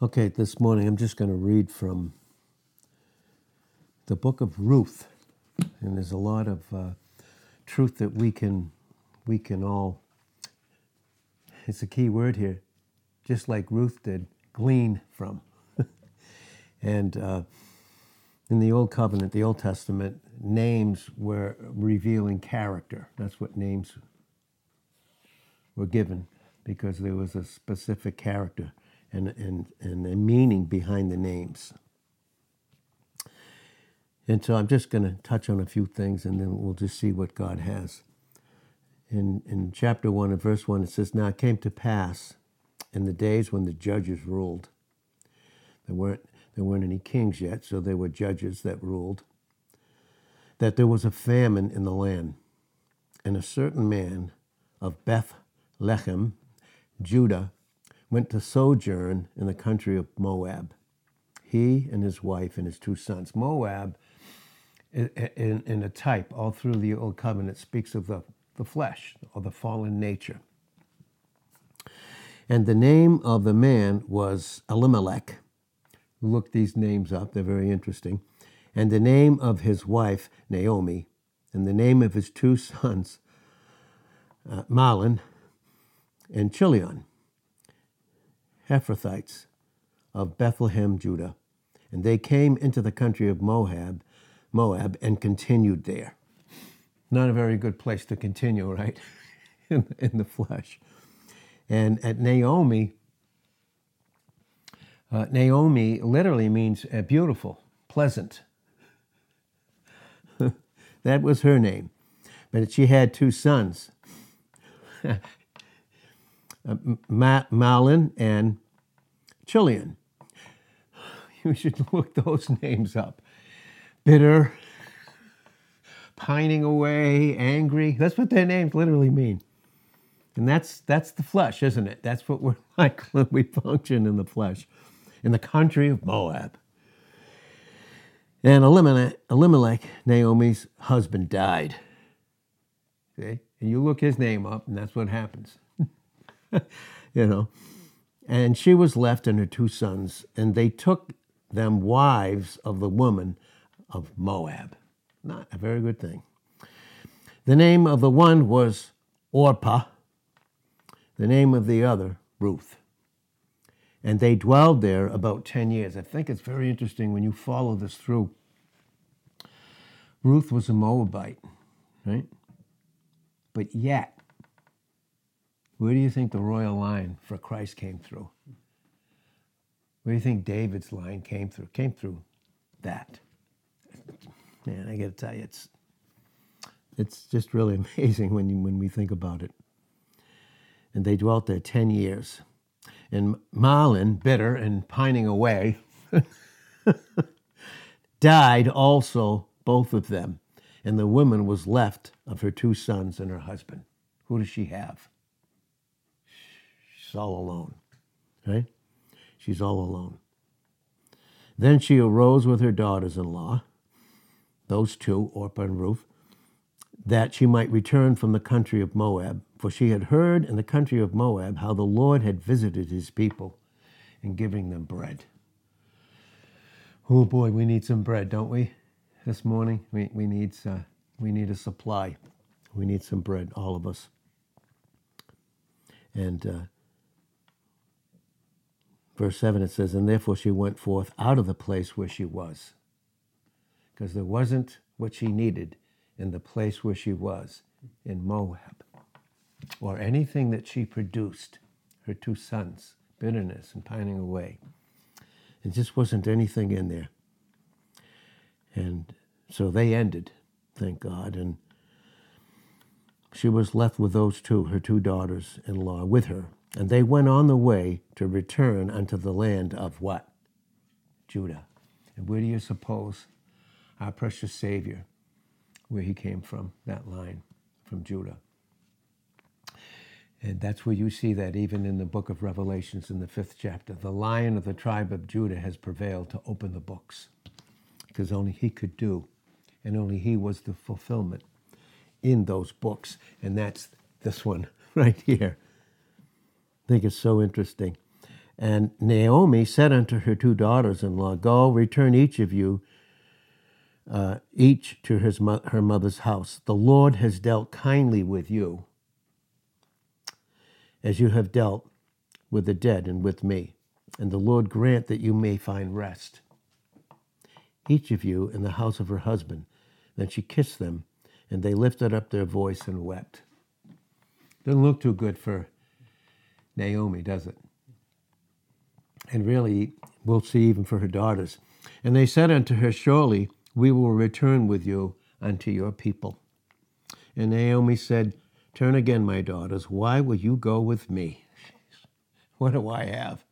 Okay, this morning I'm just going to read from the book of Ruth, and there's a lot of uh, truth that we can we can all. It's a key word here, just like Ruth did, glean from. and uh, in the Old Covenant, the Old Testament, names were revealing character. That's what names were given because there was a specific character and, and, and a meaning behind the names. And so I'm just going to touch on a few things and then we'll just see what God has. In, in chapter 1 and verse 1, it says, Now it came to pass in the days when the judges ruled. There weren't, there weren't any kings yet, so there were judges that ruled. That there was a famine in the land. And a certain man of Bethlehem, Judah, went to sojourn in the country of Moab. He and his wife and his two sons. Moab, in, in a type all through the Old Covenant, speaks of the, the flesh or the fallen nature. And the name of the man was Elimelech. Look these names up, they're very interesting. And the name of his wife, Naomi, and the name of his two sons, uh, and Chilion. Ephrathites of Bethlehem, Judah, and they came into the country of Moab, Moab, and continued there. Not a very good place to continue, right? in, in the flesh. And at Naomi, uh, Naomi literally means uh, beautiful, pleasant. that was her name. But she had two sons. uh, Mahlon and Chilion. You should look those names up. Bitter, pining away, angry. That's what their names literally mean. And that's that's the flesh, isn't it? That's what we're like when we function in the flesh, in the country of Moab. And Elimelech, Elimelech Naomi's husband, died. Okay? And you look his name up, and that's what happens. you know. And she was left and her two sons, and they took them wives of the woman of Moab. Not a very good thing. The name of the one was Orpah, the name of the other, Ruth. And they dwelled there about 10 years. I think it's very interesting when you follow this through. Ruth was a Moabite, right? But yet, where do you think the royal line for Christ came through? Where do you think David's line came through? Came through that. Man, I got to tell you, it's it's just really amazing when you, when we think about it. And they dwelt there ten years. And Mahlon, bitter and pining away, died also, both of them. And the woman was left of her two sons and her husband. Who does she have? She's all alone, right? She's all alone. Then she arose with her daughters in law, those two, Orpah and Ruth, that she might return from the country of Moab, for she had heard in the country of Moab how the Lord had visited his people in giving them bread. Oh boy, we need some bread, don't we? This morning, we, we, need, uh, we need a supply. We need some bread, all of us. And uh, verse 7 it says, And therefore she went forth out of the place where she was. Because there wasn't what she needed in the place where she was in Moab, or anything that she produced, her two sons, bitterness and pining away. It just wasn't anything in there. And so they ended, thank God. And she was left with those two, her two daughters in law, with her. And they went on the way to return unto the land of what? Judah. And where do you suppose our precious Savior, where he came from, that line from Judah? And that's where you see that even in the book of Revelations in the fifth chapter. The lion of the tribe of Judah has prevailed to open the books because only he could do, and only he was the fulfillment in those books. And that's this one right here think it's so interesting. And Naomi said unto her two daughters in law, Go, return each of you, uh, each to his mo- her mother's house. The Lord has dealt kindly with you, as you have dealt with the dead and with me. And the Lord grant that you may find rest, each of you in the house of her husband. Then she kissed them, and they lifted up their voice and wept. Doesn't look too good for Naomi, does it? And really, we'll see even for her daughters. And they said unto her, Surely we will return with you unto your people. And Naomi said, Turn again, my daughters. Why will you go with me? What do I have?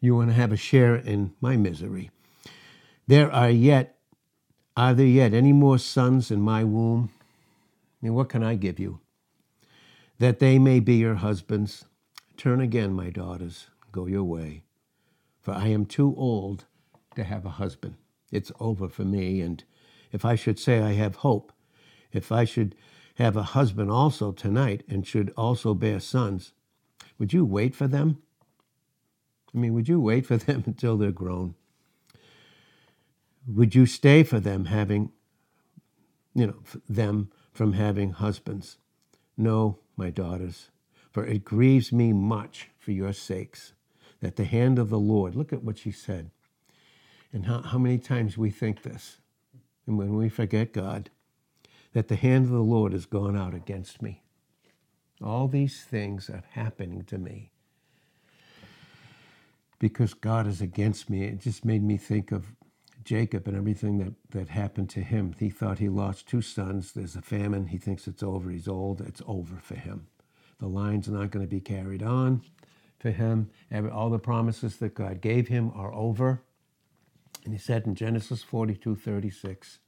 You want to have a share in my misery. There are yet, are there yet any more sons in my womb? I mean, what can I give you? That they may be your husbands. Turn again, my daughters, go your way. For I am too old to have a husband. It's over for me. And if I should say I have hope, if I should have a husband also tonight and should also bear sons, would you wait for them? I mean, would you wait for them until they're grown? Would you stay for them having, you know, them from having husbands? No, my daughters, for it grieves me much for your sakes that the hand of the Lord, look at what she said, and how, how many times we think this, and when we forget God, that the hand of the Lord has gone out against me. All these things are happening to me because God is against me. It just made me think of Jacob and everything that, that happened to him. He thought he lost two sons. There's a famine. He thinks it's over. He's old. It's over for him. The line's not going to be carried on for him. All the promises that God gave him are over. And he said in Genesis 42 36,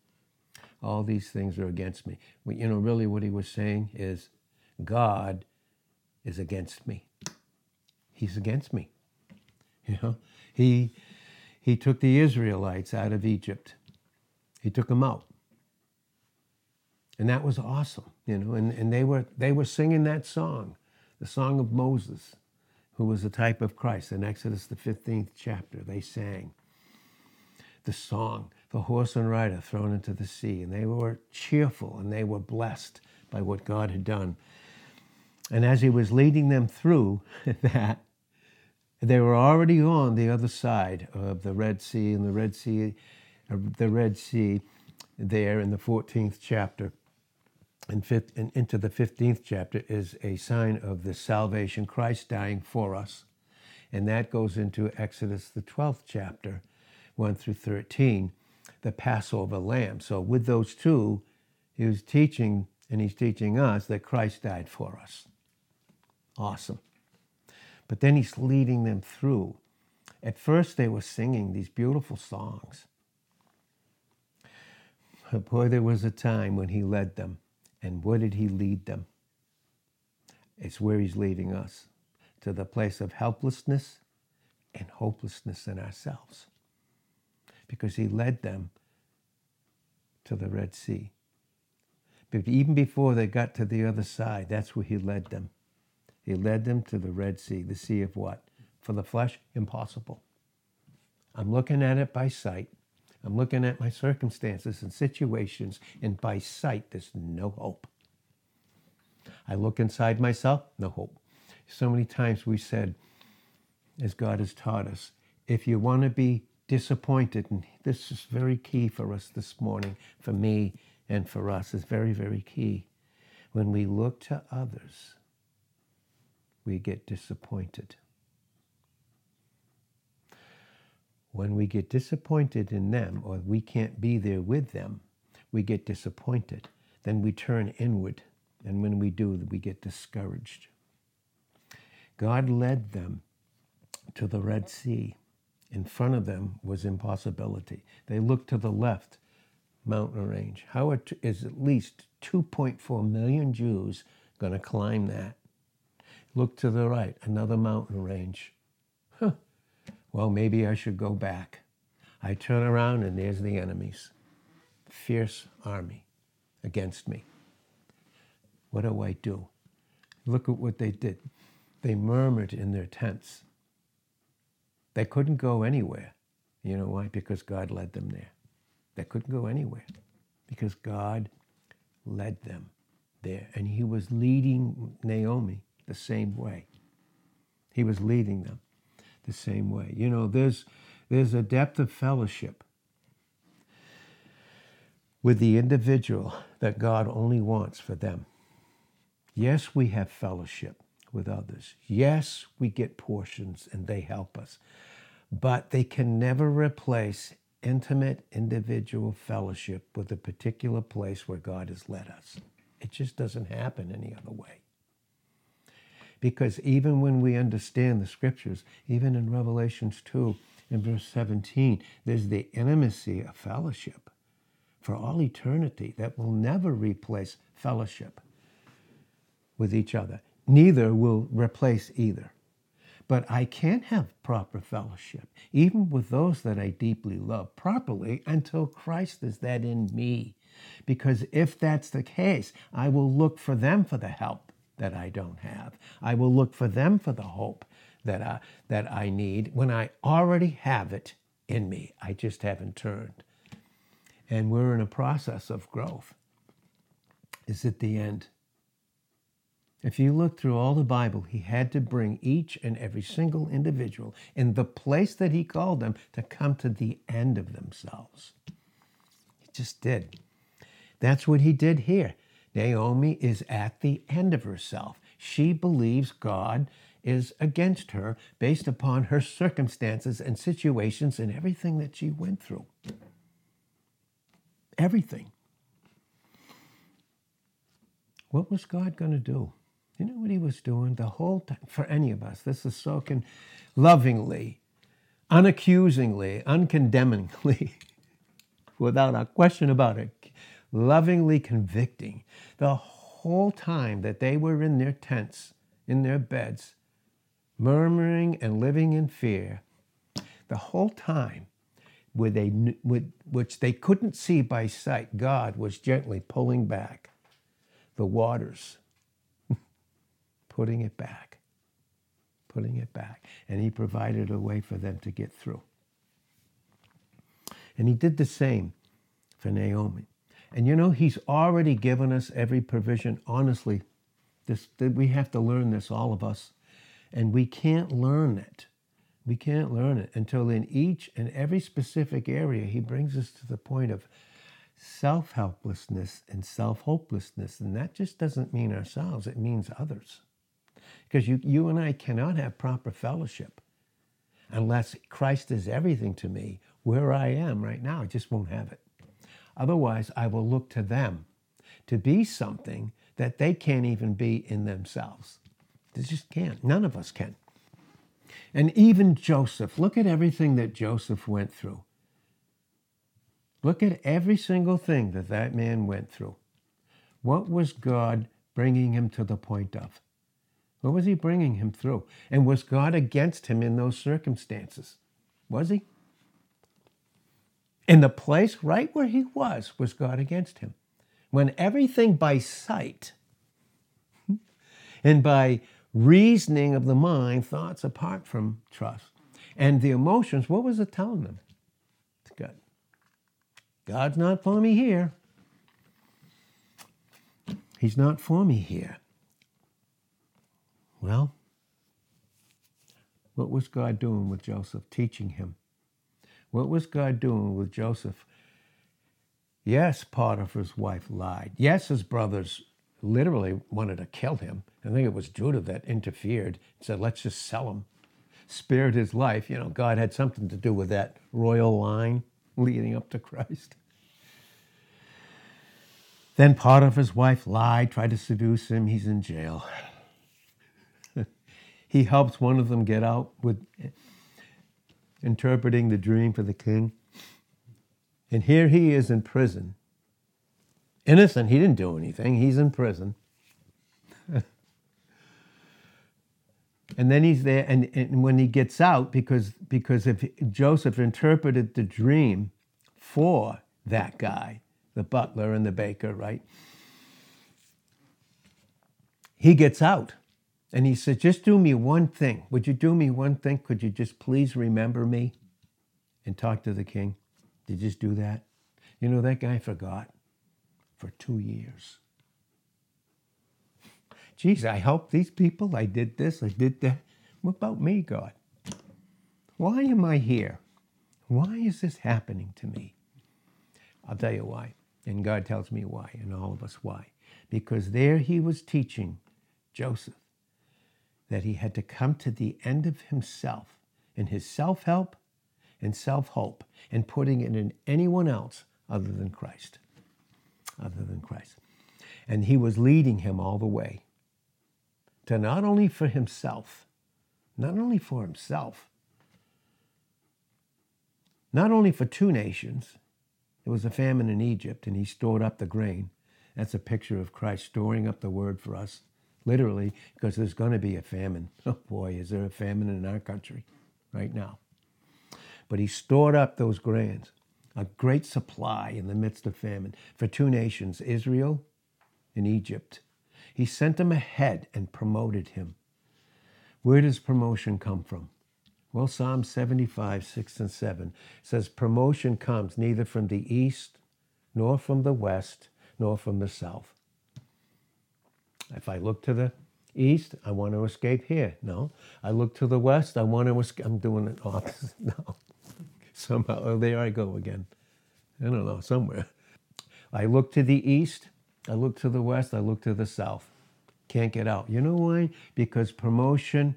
all these things are against me. You know, really what he was saying is, God is against me. He's against me. You know, he he took the Israelites out of Egypt. He took them out. And that was awesome, you know, and, and they were they were singing that song, the song of Moses, who was a type of Christ. In Exodus the 15th chapter, they sang the song, the horse and rider thrown into the sea, and they were cheerful and they were blessed by what God had done. And as he was leading them through that, they were already on the other side of the Red Sea, and the Red Sea, uh, the Red Sea, there in the 14th chapter and, fifth, and into the 15th chapter is a sign of the salvation, Christ dying for us. And that goes into Exodus, the 12th chapter, 1 through 13, the Passover lamb. So, with those two, he was teaching, and he's teaching us that Christ died for us. Awesome. But then he's leading them through. At first, they were singing these beautiful songs. But boy, there was a time when he led them. And where did he lead them? It's where he's leading us to the place of helplessness and hopelessness in ourselves. Because he led them to the Red Sea. But even before they got to the other side, that's where he led them. He led them to the Red Sea, the sea of what? For the flesh, impossible. I'm looking at it by sight. I'm looking at my circumstances and situations, and by sight, there's no hope. I look inside myself, no hope. So many times we said, as God has taught us, if you want to be disappointed, and this is very key for us this morning, for me and for us, is very, very key. When we look to others, we get disappointed. When we get disappointed in them or we can't be there with them, we get disappointed. Then we turn inward. And when we do, we get discouraged. God led them to the Red Sea. In front of them was impossibility. They looked to the left, mountain range. How is at least 2.4 million Jews going to climb that? Look to the right, another mountain range. Well, maybe I should go back. I turn around and there's the enemies. Fierce army against me. What do I do? Look at what they did. They murmured in their tents. They couldn't go anywhere. You know why? Because God led them there. They couldn't go anywhere because God led them there. And He was leading Naomi the same way. He was leading them the same way. You know, there's, there's a depth of fellowship with the individual that God only wants for them. Yes, we have fellowship with others. Yes, we get portions and they help us. But they can never replace intimate individual fellowship with a particular place where God has led us. It just doesn't happen any other way. Because even when we understand the scriptures, even in Revelations 2 in verse 17, there's the intimacy of fellowship for all eternity that will never replace fellowship with each other. Neither will replace either. But I can't have proper fellowship, even with those that I deeply love, properly until Christ is that in me. Because if that's the case, I will look for them for the help that I don't have. I will look for them for the hope that I, that I need when I already have it in me. I just haven't turned. And we're in a process of growth. Is it the end? If you look through all the Bible, he had to bring each and every single individual in the place that he called them to come to the end of themselves. He just did. That's what he did here. Naomi is at the end of herself. She believes God is against her based upon her circumstances and situations and everything that she went through. Everything. What was God going to do? You know what he was doing the whole time? For any of us, this is so lovingly, unaccusingly, uncondemningly, without a question about it, lovingly convicting the whole time that they were in their tents, in their beds, murmuring and living in fear, the whole time a, with, which they couldn't see by sight, God was gently pulling back the waters, putting it back, putting it back. And He provided a way for them to get through. And He did the same for Naomi. And you know, He's already given us every provision. Honestly, this, we have to learn this, all of us. And we can't learn it. We can't learn it until in each and every specific area, He brings us to the point of self helplessness and self hopelessness. And that just doesn't mean ourselves, it means others. Because you, you and I cannot have proper fellowship unless Christ is everything to me where I am right now. I just won't have it. Otherwise, I will look to them to be something that they can't even be in themselves. They just can't. None of us can. And even Joseph, look at everything that Joseph went through. Look at every single thing that that man went through. What was God bringing him to the point of? What was he bringing him through? And was God against him in those circumstances? Was he? In the place right where he was, was God against him. When everything by sight and by reasoning of the mind, thoughts apart from trust, and the emotions, what was it telling them? It's good. God's not for me here. He's not for me here. Well, what was God doing with Joseph? Teaching him what was God doing with Joseph? Yes, Potiphar's wife lied. Yes, his brothers literally wanted to kill him. I think it was Judah that interfered and said, let's just sell him. Spared his life. You know, God had something to do with that royal line leading up to Christ. Then Potiphar's wife lied, tried to seduce him. He's in jail. he helps one of them get out with interpreting the dream for the king. And here he is in prison. Innocent, he didn't do anything, he's in prison. and then he's there, and, and when he gets out, because, because if Joseph interpreted the dream for that guy, the butler and the baker, right? He gets out. And he said, Just do me one thing. Would you do me one thing? Could you just please remember me and talk to the king? Did you just do that? You know, that guy forgot for two years. Geez, I helped these people. I did this, I did that. What about me, God? Why am I here? Why is this happening to me? I'll tell you why. And God tells me why, and all of us why. Because there he was teaching Joseph that he had to come to the end of himself in his self help and self hope and putting it in anyone else other than Christ. Other than Christ. And he was leading him all the way to not only for himself, not only for himself, not only for two nations, there was a famine in Egypt and he stored up the grain. That's a picture of Christ storing up the word for us, literally, because there's going to be a famine. Oh boy, is there a famine in our country right now. But he stored up those grains, a great supply in the midst of famine for two nations, Israel and Egypt. He sent them ahead and promoted him. Where does promotion come from? Well, Psalm 75, 6 and 7 says, Promotion comes neither from the east, nor from the west, nor from the south. If I look to the east, I want to escape here. No. I look to the west, I want to escape. I'm doing it opposite. No. Somehow, oh, there I go again. I don't know, somewhere. I look to the east, I look to the west, I look to the south. Can't get out. You know why? Because promotion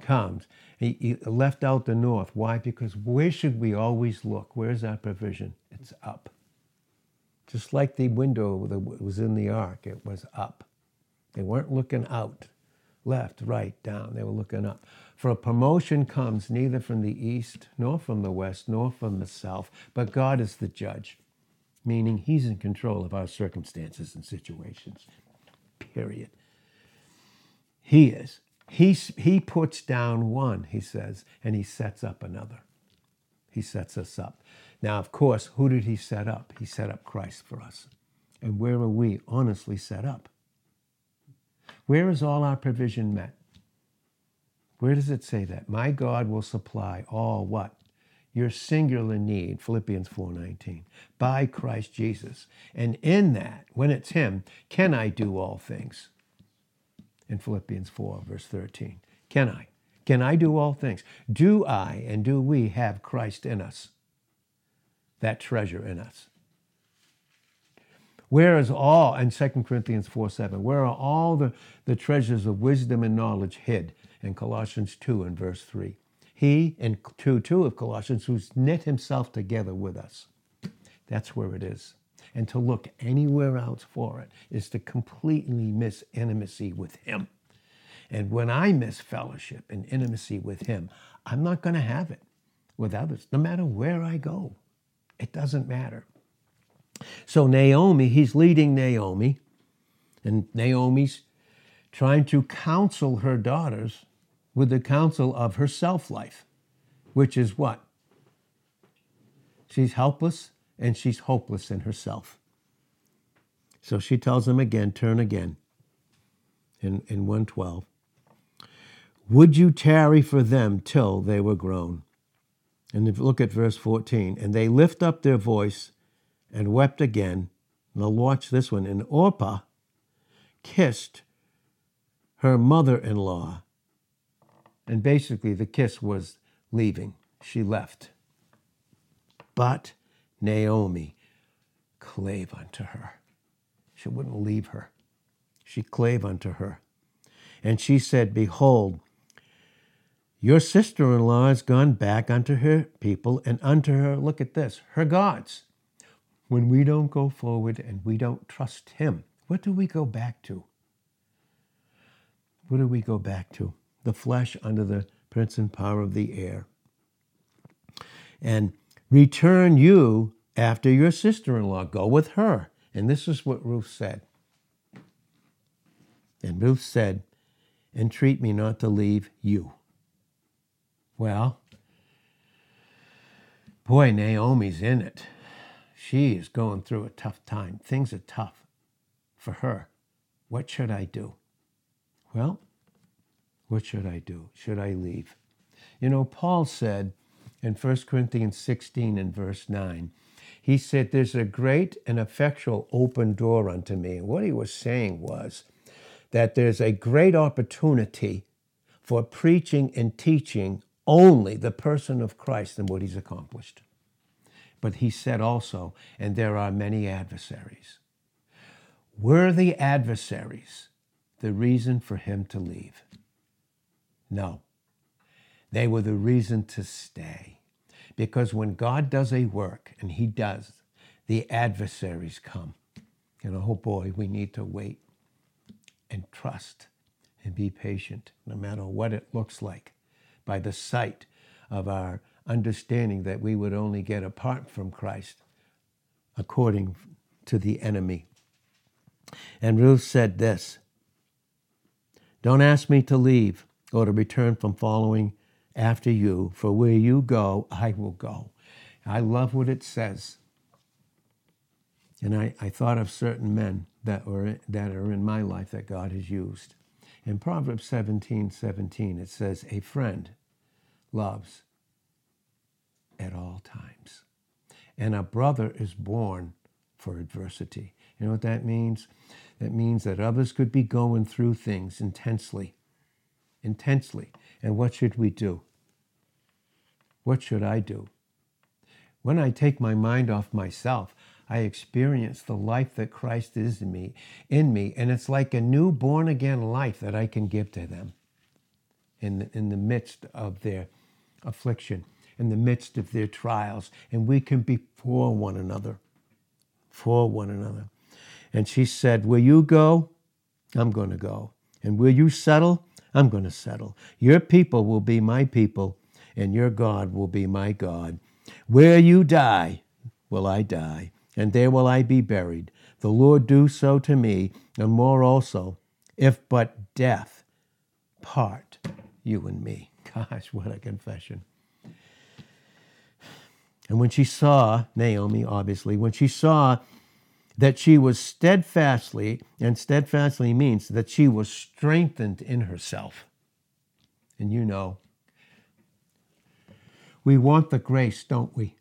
comes. He, he left out the north. Why? Because where should we always look? Where's our provision? It's up. Just like the window that was in the ark, it was up. They weren't looking out, left, right, down. They were looking up. For a promotion comes neither from the east, nor from the west, nor from the south, but God is the judge, meaning He's in control of our circumstances and situations. Period. He is. He, he puts down one, he says, and he sets up another. He sets us up. Now, of course, who did he set up? He set up Christ for us. And where are we honestly set up? Where is all our provision met? Where does it say that? My God will supply all what? Your singular need, Philippians 4:19, by Christ Jesus. And in that, when it's him, can I do all things? in Philippians 4, verse 13. Can I? Can I do all things? Do I and do we have Christ in us? That treasure in us. Where is all, and 2 Corinthians 4 7, where are all the, the treasures of wisdom and knowledge hid? In Colossians 2 and verse 3. He, in 2 2 of Colossians, who's knit himself together with us. That's where it is. And to look anywhere else for it is to completely miss intimacy with Him. And when I miss fellowship and intimacy with Him, I'm not going to have it with others, no matter where I go. It doesn't matter. So, Naomi, he's leading Naomi, and Naomi's trying to counsel her daughters with the counsel of her self life, which is what? She's helpless and she's hopeless in herself. So she tells him again, turn again in, in 112. Would you tarry for them till they were grown? And look at verse 14. And they lift up their voice and wept again. Now watch this one. And Orpah kissed her mother in law. And basically, the kiss was leaving. She left. But Naomi clave unto her. She wouldn't leave her. She clave unto her. And she said, Behold, your sister in law has gone back unto her people and unto her, look at this, her gods. When we don't go forward and we don't trust Him, what do we go back to? What do we go back to? The flesh under the prince and power of the air. And return you after your sister in law. Go with her. And this is what Ruth said. And Ruth said, Entreat me not to leave you. Well, boy, Naomi's in it. She is going through a tough time. Things are tough for her. What should I do? Well, What should I do? Should I leave? You know, Paul said in 1 Corinthians 16 and verse 9, he said, There's a great and effectual open door unto me. And what he was saying was that there's a great opportunity for preaching and teaching only the person of Christ and what he's accomplished. But he said also, and there are many adversaries. Were the adversaries the reason for him to leave? No. They were the reason to stay. Because when God does a work, and he does, the adversaries come. And oh boy, we need to wait and trust and be patient, no matter what it looks like, by the sight of our understanding that we would only get apart from Christ according to the enemy. And Ruth said this Don't ask me to leave or to return from following after you, for where you go, I will go. I love what it says. And I, I thought of certain men that, were, that are in my life that God has used. In Proverbs 17 17, it says, A friend loves at all times. And a brother is born for adversity. You know what that means? That means that others could be going through things intensely. Intensely. And what should we do? What should I do? When I take my mind off myself, I experience the life that Christ is in me, in me, and it's like a new born again life that I can give to them in the, in the midst of their affliction, in the midst of their trials, and we can be for one another, for one another. And she said, Where you go, I'm going to go. And where you settle, I'm going to settle. Your people will be my people, and your God will be my God. Where you die, will I die, and there will I be buried. The Lord do so to me, and more also, if but death part you and me. Gosh, what a confession. And when she saw, Naomi, obviously, when she saw that she was steadfastly, and steadfastly means that she was strengthened in herself. And you know, we want the grace, don't we?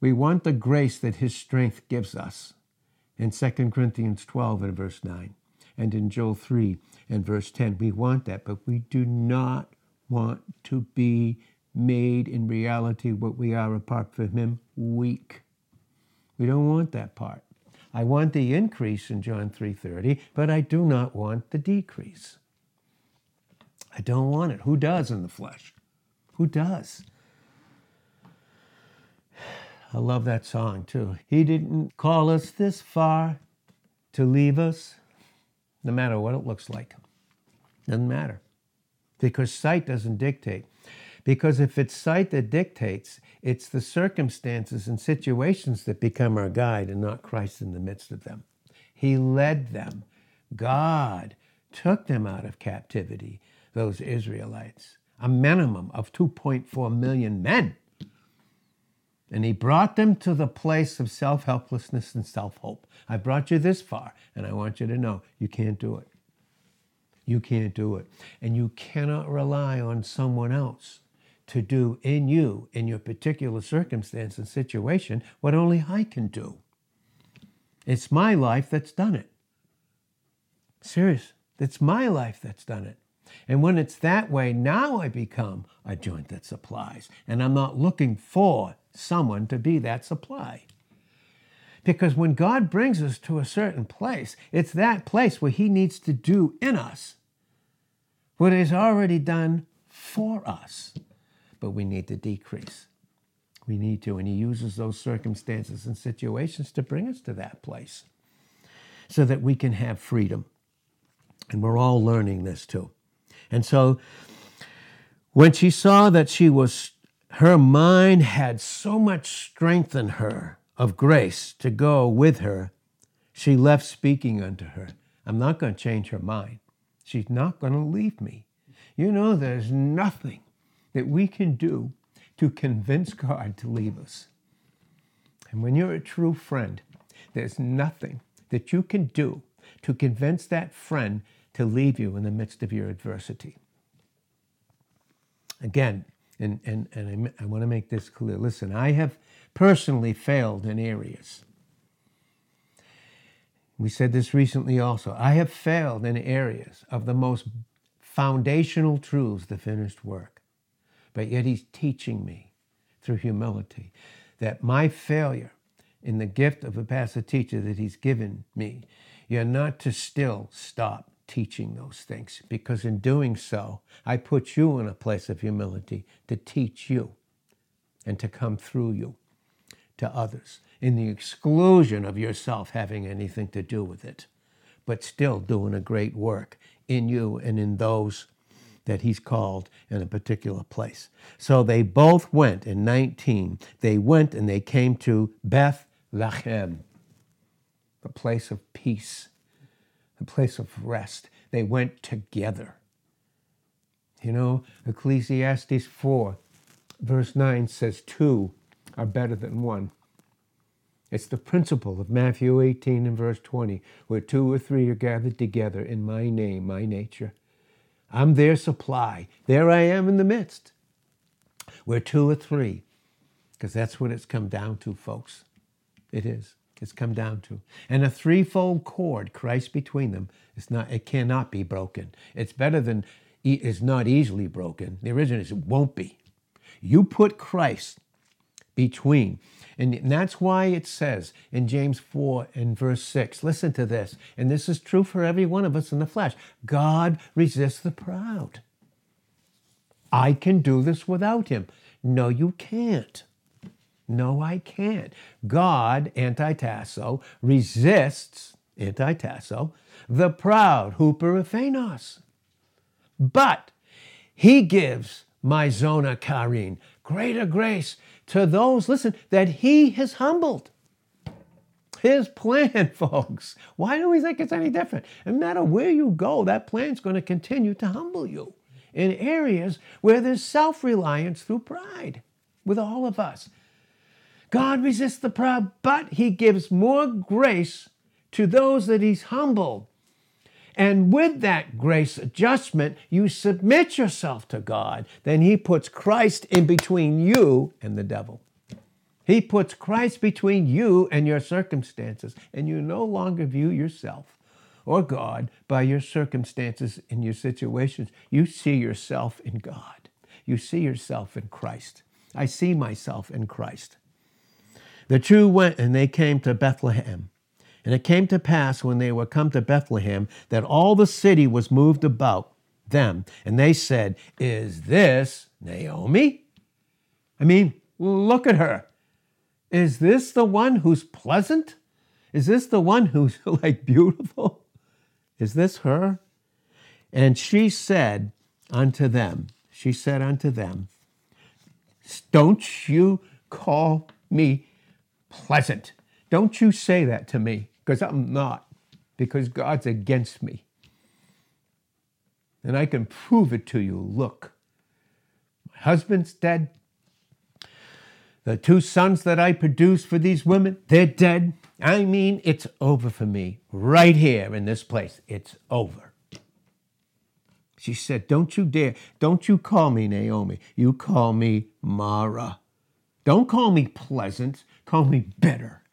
We want the grace that his strength gives us in 2 Corinthians 12 and verse 9, and in Joel 3 and verse 10. We want that, but we do not want to be made in reality what we are apart from him weak. We don't want that part. I want the increase in John 3:30, but I do not want the decrease. I don't want it. Who does in the flesh? Who does? I love that song too. He didn't call us this far to leave us, no matter what it looks like. Doesn't matter. Because sight doesn't dictate. Because if it's sight that dictates, it's the circumstances and situations that become our guide and not Christ in the midst of them. He led them. God took them out of captivity, those Israelites, a minimum of 2.4 million men. And he brought them to the place of self helplessness and self hope. I brought you this far, and I want you to know you can't do it. You can't do it. And you cannot rely on someone else to do in you, in your particular circumstance and situation, what only I can do. It's my life that's done it. Serious. It's my life that's done it. And when it's that way, now I become a joint that supplies. And I'm not looking for someone to be that supply. Because when God brings us to a certain place, it's that place where He needs to do in us what He's already done for us but we need to decrease. We need to, and He uses those circumstances and situations to bring us to that place so that we can have freedom. And we're all learning this too. And so when she saw that she was, her mind had so much strength in her of grace to go with her, she left speaking unto her. I'm not going to change her mind. She's not going to leave me. You know, there's nothing that we can do to convince God to leave us. And when you're a true friend, there's nothing that you can do to convince that friend to leave you in the midst of your adversity. Again, and, and, and I, I want to make this clear. Listen, I have personally failed in areas. We said this recently also. I have failed in areas of the most foundational truths, the finished work. But yet He's teaching me through humility that my failure in the gift of a pastor teacher that He's given me, you're not to still stop teaching those things. Because in doing so, I put you in a place of humility to teach you and to come through you to others in the exclusion of yourself having anything to do with it, but still doing a great work in you and in those that he's called in a particular place. So they both went in 19. They went and they came to Beth Lachem, the place of peace the place of rest. They went together. You know, Ecclesiastes 4, verse 9 says, Two are better than one. It's the principle of Matthew 18 and verse 20, where two or three are gathered together in my name, my nature. I'm their supply. There I am in the midst. We're two or three, because that's what it's come down to, folks. It is it's come down to. And a threefold cord, Christ between them, it's not, it cannot be broken. It's better than it's not easily broken. The original is it won't be. You put Christ between. And that's why it says in James 4 and verse 6, listen to this, and this is true for every one of us in the flesh God resists the proud. I can do this without him. No, you can't. No, I can't. God, antitasso, resists, antitasso, the proud, huperiphanos. But he gives my myzona karin, greater grace to those, listen, that he has humbled. His plan, folks. Why do we think it's any different? No matter where you go, that plan's going to continue to humble you in areas where there's self reliance through pride with all of us. God resists the proud, but he gives more grace to those that he's humbled. And with that grace adjustment, you submit yourself to God. Then he puts Christ in between you and the devil. He puts Christ between you and your circumstances, and you no longer view yourself or God by your circumstances and your situations. You see yourself in God. You see yourself in Christ. I see myself in Christ. The two went and they came to Bethlehem. And it came to pass when they were come to Bethlehem that all the city was moved about them. And they said, Is this Naomi? I mean, look at her. Is this the one who's pleasant? Is this the one who's like beautiful? Is this her? And she said unto them, She said unto them, Don't you call me pleasant. Don't you say that to me, because I'm not, because God's against me. And I can prove it to you. Look, my husband's dead. The two sons that I produced for these women, they're dead. I mean, it's over for me right here in this place. It's over. She said, Don't you dare, don't you call me Naomi. You call me Mara. Don't call me pleasant. Call me bitter.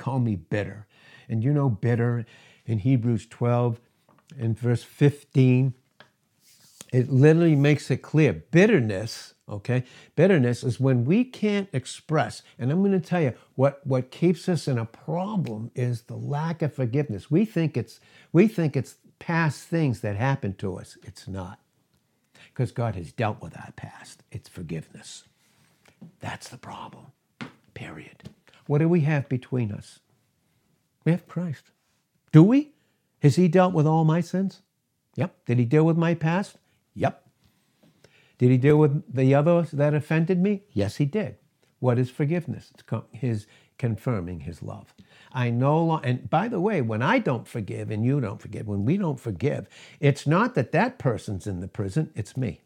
Call me bitter. And you know, bitter in Hebrews 12 and verse 15, it literally makes it clear. Bitterness, okay? Bitterness is when we can't express. And I'm going to tell you what, what keeps us in a problem is the lack of forgiveness. We think it's we think it's past things that happened to us. It's not. Because God has dealt with our past. It's forgiveness. That's the problem. Period. What do we have between us? We have Christ. Do we? Has He dealt with all my sins? Yep. Did He deal with my past? Yep. Did He deal with the others that offended me? Yes, He did. What is forgiveness? It's His confirming His love. I know, and by the way, when I don't forgive and you don't forgive, when we don't forgive, it's not that that person's in the prison, it's me.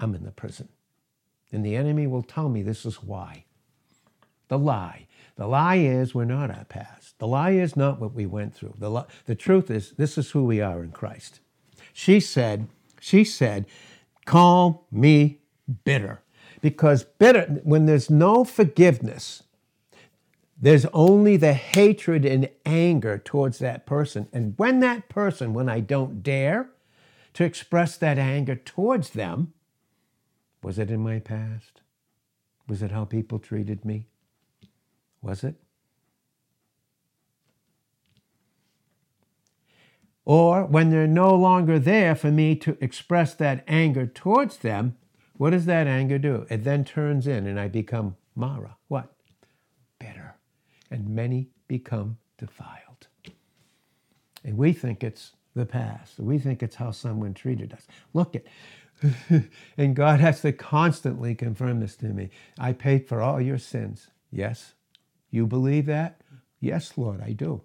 I'm in the prison. And the enemy will tell me this is why the lie. The lie is we're not our past. The lie is not what we went through. The, li- the truth is this is who we are in Christ. She said, she said, call me bitter. Because bitter, when there's no forgiveness, there's only the hatred and anger towards that person. And when that person, when I don't dare to express that anger towards them, was it in my past? Was it how people treated me? Was it? Or when they're no longer there for me to express that anger towards them, what does that anger do? It then turns in and I become Mara. What? Bitter. And many become defiled. And we think it's the past. We think it's how someone treated us. Look at, and God has to constantly confirm this to me. I paid for all your sins. Yes. You believe that? Yes, Lord, I do.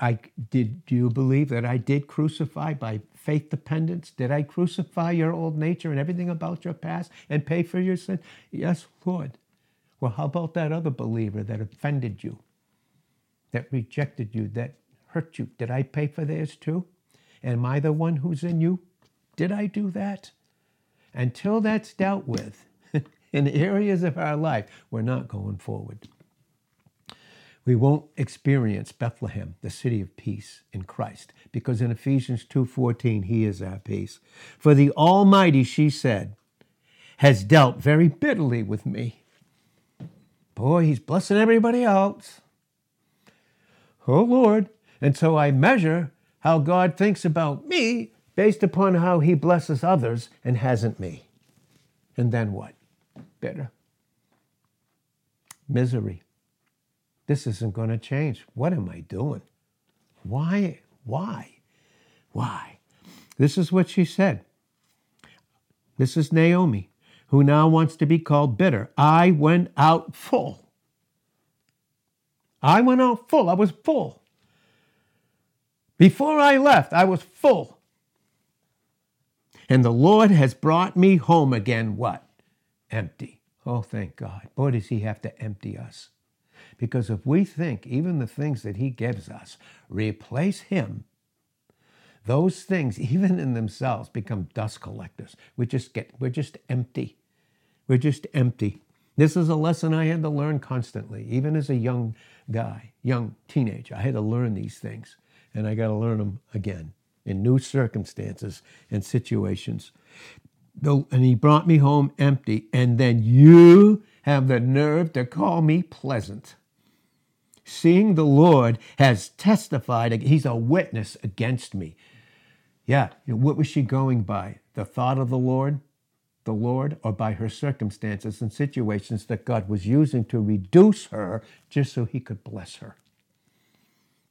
I did. Do you believe that I did crucify by faith dependence? Did I crucify your old nature and everything about your past and pay for your sin? Yes, Lord. Well, how about that other believer that offended you, that rejected you, that hurt you? Did I pay for theirs too? Am I the one who's in you? Did I do that? Until that's dealt with in areas of our life, we're not going forward we won't experience Bethlehem, the city of peace in Christ, because in Ephesians 2:14 he is our peace. For the Almighty, she said, has dealt very bitterly with me. Boy, he's blessing everybody else. Oh Lord. And so I measure how God thinks about me based upon how he blesses others and hasn't me. And then what? Bitter. Misery this isn't going to change. What am I doing? Why? Why? Why? This is what she said. This is Naomi, who now wants to be called bitter. I went out full. I went out full. I was full. Before I left, I was full. And the Lord has brought me home again, what? Empty. Oh, thank God. Boy, does He have to empty us. Because if we think even the things that He gives us replace Him, those things, even in themselves, become dust collectors. We just get, we're just empty. We're just empty. This is a lesson I had to learn constantly, even as a young guy, young teenager. I had to learn these things, and I got to learn them again in new circumstances and situations. And he brought me home empty, and then you have the nerve to call me pleasant seeing the Lord has testified, he's a witness against me. Yeah, what was she going by? The thought of the Lord? The Lord, or by her circumstances and situations that God was using to reduce her just so he could bless her.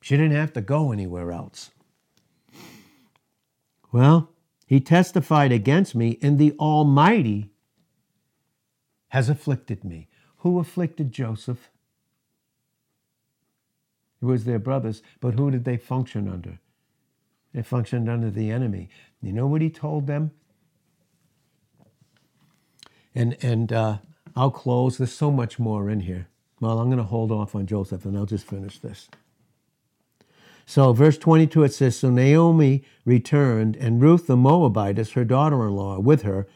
She didn't have to go anywhere else. Well, he testified against me, and the Almighty has afflicted me. Who afflicted Joseph? It was their brothers, but who did they function under? They functioned under the enemy. You know what he told them? And and uh, I'll close. There's so much more in here. Well, I'm going to hold off on Joseph, and I'll just finish this. So, verse 22, it says, So Naomi returned, and Ruth the Moabitess, her daughter in law, with her,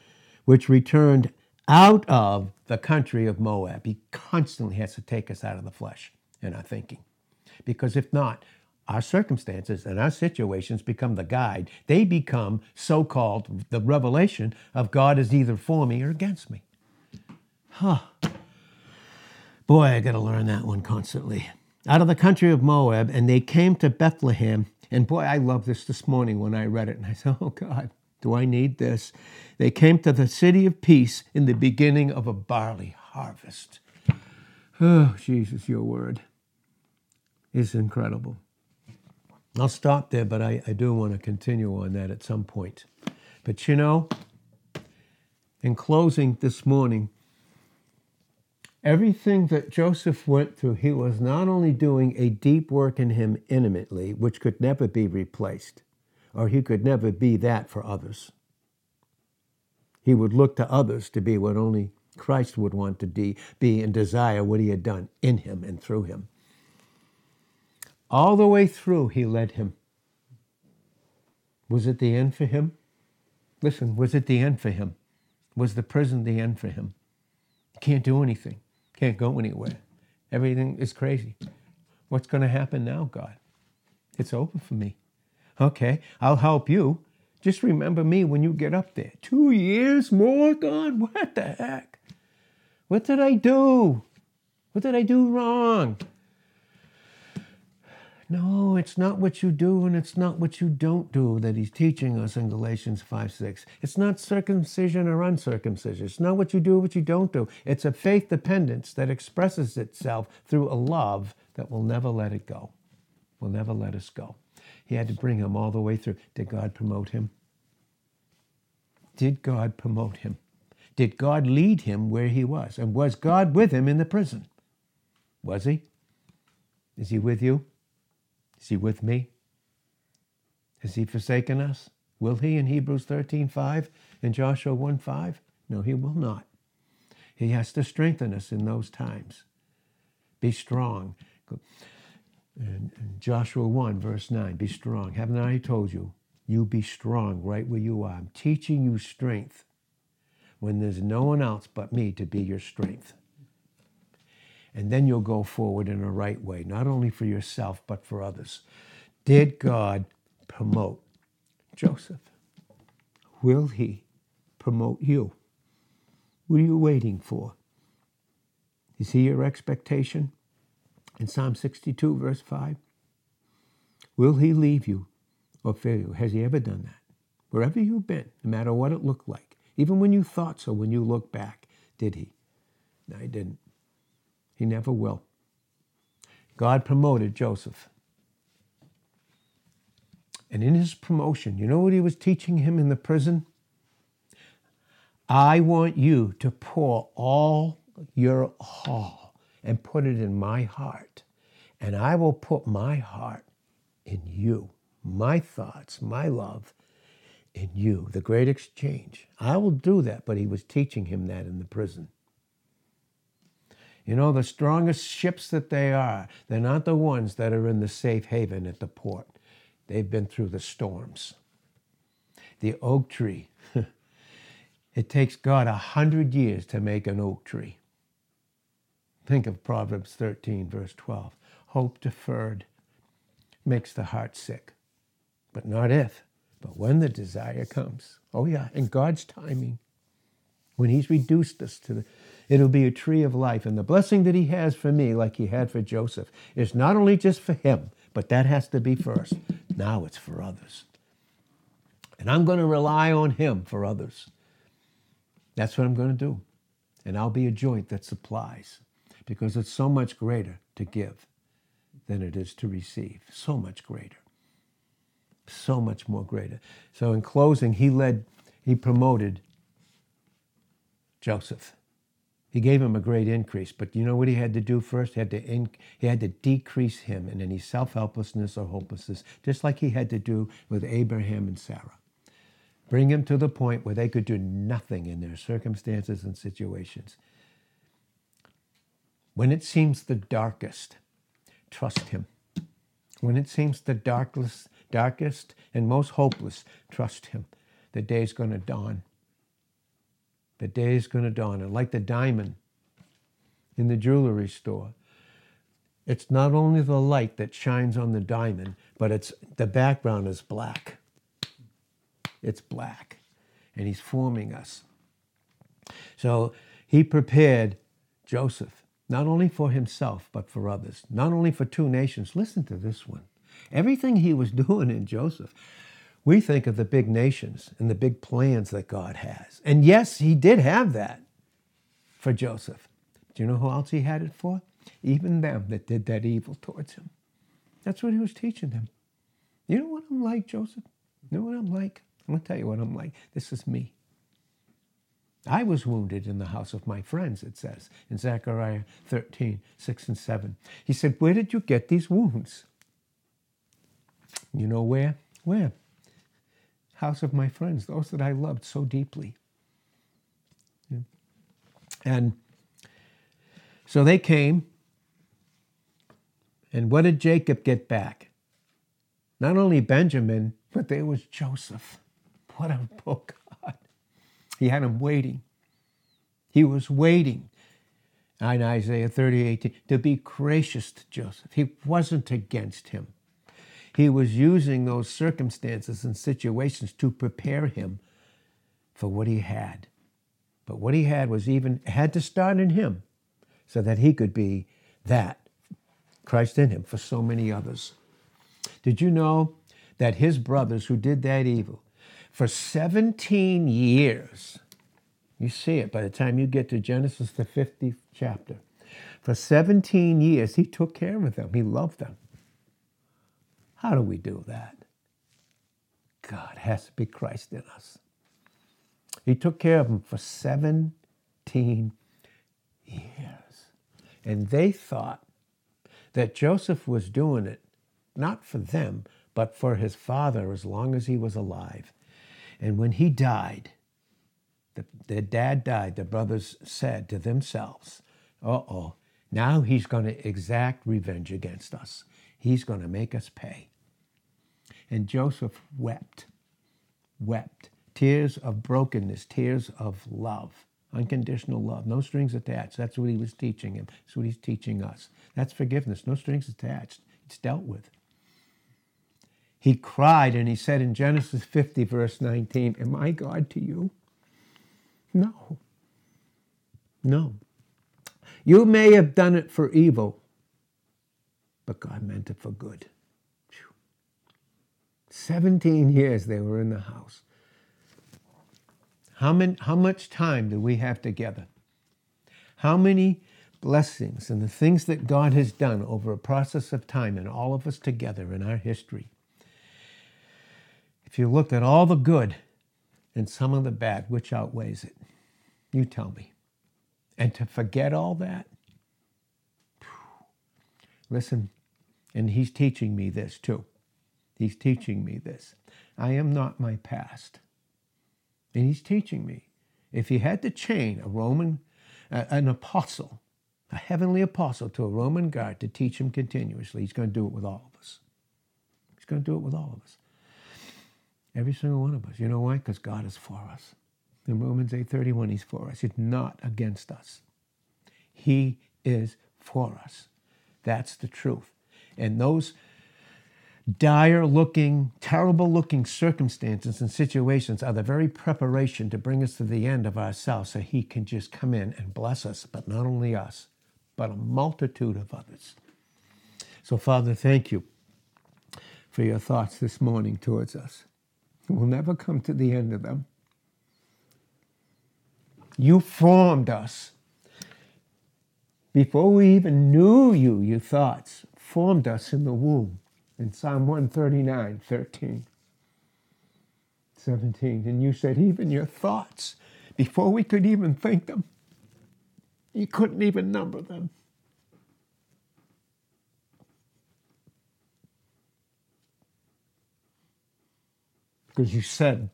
which returned out of the country of Moab. He constantly has to take us out of the flesh in our thinking. Because if not, our circumstances and our situations become the guide. They become so called the revelation of God is either for me or against me. Huh. Boy, I got to learn that one constantly. Out of the country of Moab, and they came to Bethlehem. And boy, I love this this morning when I read it. And I said, oh God, do I need this? They came to the city of peace in the beginning of a barley harvest. Oh, Jesus, your word is incredible. I'll stop there, but I, I do want to continue on that at some point. But you know, in closing this morning, everything that Joseph went through, he was not only doing a deep work in him intimately, which could never be replaced, or he could never be that for others. He would look to others to be what only Christ would want to be, be and desire what he had done in him and through him. All the way through, he led him. Was it the end for him? Listen, was it the end for him? Was the prison the end for him? Can't do anything, can't go anywhere. Everything is crazy. What's going to happen now, God? It's over for me. Okay, I'll help you. Just remember me when you get up there. Two years more, God? What the heck? What did I do? What did I do wrong? No, it's not what you do and it's not what you don't do that he's teaching us in Galatians 5 6. It's not circumcision or uncircumcision. It's not what you do, what you don't do. It's a faith dependence that expresses itself through a love that will never let it go, will never let us go. He had to bring him all the way through. Did God promote him? Did God promote him? Did God lead him where he was? And was God with him in the prison? Was he? Is he with you? Is he with me? Has he forsaken us? Will he in Hebrews 13 5 and Joshua 1 5? No, he will not. He has to strengthen us in those times. Be strong. And Joshua 1, verse 9, be strong. Haven't I told you? You be strong right where you are. I'm teaching you strength when there's no one else but me to be your strength. And then you'll go forward in a right way, not only for yourself, but for others. Did God promote Joseph? Will he promote you? What are you waiting for? Is he your expectation? In Psalm 62, verse 5, will he leave you or fail you? Has he ever done that? Wherever you've been, no matter what it looked like, even when you thought so, when you look back, did he? No, he didn't. He never will. God promoted Joseph. And in his promotion, you know what he was teaching him in the prison? I want you to pour all your all and put it in my heart. And I will put my heart in you, my thoughts, my love in you, the great exchange. I will do that, but he was teaching him that in the prison. You know, the strongest ships that they are, they're not the ones that are in the safe haven at the port. They've been through the storms. The oak tree, it takes God a hundred years to make an oak tree. Think of Proverbs 13, verse 12. Hope deferred makes the heart sick, but not if, but when the desire comes. Oh, yeah, in God's timing, when He's reduced us to the It'll be a tree of life. And the blessing that he has for me, like he had for Joseph, is not only just for him, but that has to be first. Now it's for others. And I'm going to rely on him for others. That's what I'm going to do. And I'll be a joint that supplies because it's so much greater to give than it is to receive. So much greater. So much more greater. So, in closing, he led, he promoted Joseph. He gave him a great increase, but you know what he had to do first? He had to, in, he had to decrease him in any self helplessness or hopelessness, just like he had to do with Abraham and Sarah. Bring him to the point where they could do nothing in their circumstances and situations. When it seems the darkest, trust him. When it seems the darkest, darkest and most hopeless, trust him. The day's going to dawn. The day is going to dawn. And like the diamond in the jewelry store, it's not only the light that shines on the diamond, but it's the background is black. It's black. And he's forming us. So he prepared Joseph, not only for himself, but for others, not only for two nations. Listen to this one. Everything he was doing in Joseph we think of the big nations and the big plans that God has. And yes, he did have that for Joseph. Do you know who else he had it for? Even them that did that evil towards him. That's what he was teaching them. You know what I'm like, Joseph? You know what I'm like? I'm going to tell you what I'm like. This is me. I was wounded in the house of my friends, it says in Zechariah 13, 6 and 7. He said, Where did you get these wounds? You know where? Where? house of my friends, those that I loved so deeply. And so they came. And what did Jacob get back? Not only Benjamin, but there was Joseph. What a book. He had him waiting. He was waiting in Isaiah 38 to be gracious to Joseph. He wasn't against him. He was using those circumstances and situations to prepare him for what he had. But what he had was even had to start in him so that he could be that Christ in him for so many others. Did you know that his brothers who did that evil for 17 years, you see it by the time you get to Genesis, the 50th chapter, for 17 years, he took care of them, he loved them. How do we do that? God has to be Christ in us. He took care of them for 17 years. And they thought that Joseph was doing it not for them, but for his father as long as he was alive. And when he died, the, dad died, the brothers said to themselves, uh oh, now he's going to exact revenge against us. He's going to make us pay. And Joseph wept, wept, tears of brokenness, tears of love, unconditional love, no strings attached. That's what he was teaching him. That's what he's teaching us. That's forgiveness, no strings attached. It's dealt with. He cried and he said in Genesis 50, verse 19, Am I God to you? No. No. You may have done it for evil, but God meant it for good. 17 years they were in the house. How, many, how much time do we have together? How many blessings and the things that God has done over a process of time and all of us together in our history? If you look at all the good and some of the bad, which outweighs it? You tell me. And to forget all that? Listen, and he's teaching me this too. He's teaching me this. I am not my past. And he's teaching me. If he had to chain a Roman, uh, an apostle, a heavenly apostle to a Roman guard to teach him continuously, he's going to do it with all of us. He's going to do it with all of us. Every single one of us. You know why? Because God is for us. In Romans 8:31, he's for us. He's not against us. He is for us. That's the truth. And those dire looking, terrible looking circumstances and situations are the very preparation to bring us to the end of ourselves so He can just come in and bless us, but not only us, but a multitude of others. So, Father, thank you for your thoughts this morning towards us. We'll never come to the end of them. You formed us. Before we even knew you, your thoughts formed us in the womb in Psalm 139, 13, 17. And you said, even your thoughts, before we could even think them, you couldn't even number them. Because you said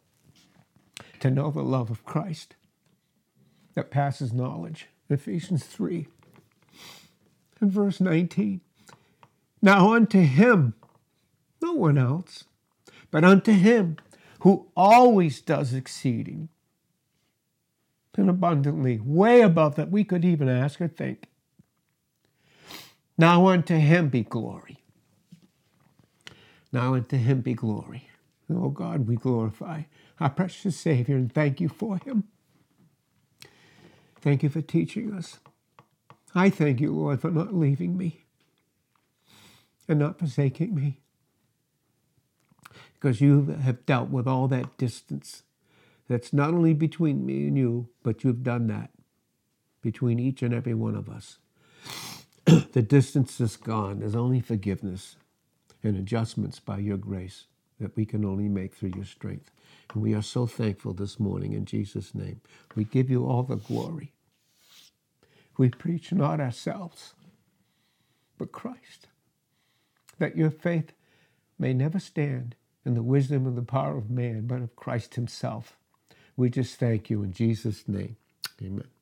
to know the love of Christ that passes knowledge. Ephesians 3 and verse 19. Now unto him no one else, but unto him who always does exceeding and abundantly, way above that we could even ask or think. Now unto him be glory. Now unto him be glory. Oh God, we glorify our precious Savior and thank you for him. Thank you for teaching us. I thank you, Lord, for not leaving me and not forsaking me because you have dealt with all that distance that's not only between me and you, but you've done that between each and every one of us. the distance is gone. There's only forgiveness and adjustments by your grace that we can only make through your strength. And we are so thankful this morning in Jesus' name. We give you all the glory. We preach not ourselves, but Christ, that your faith may never stand in the wisdom and the power of man, but of Christ Himself. We just thank you in Jesus' name. Amen.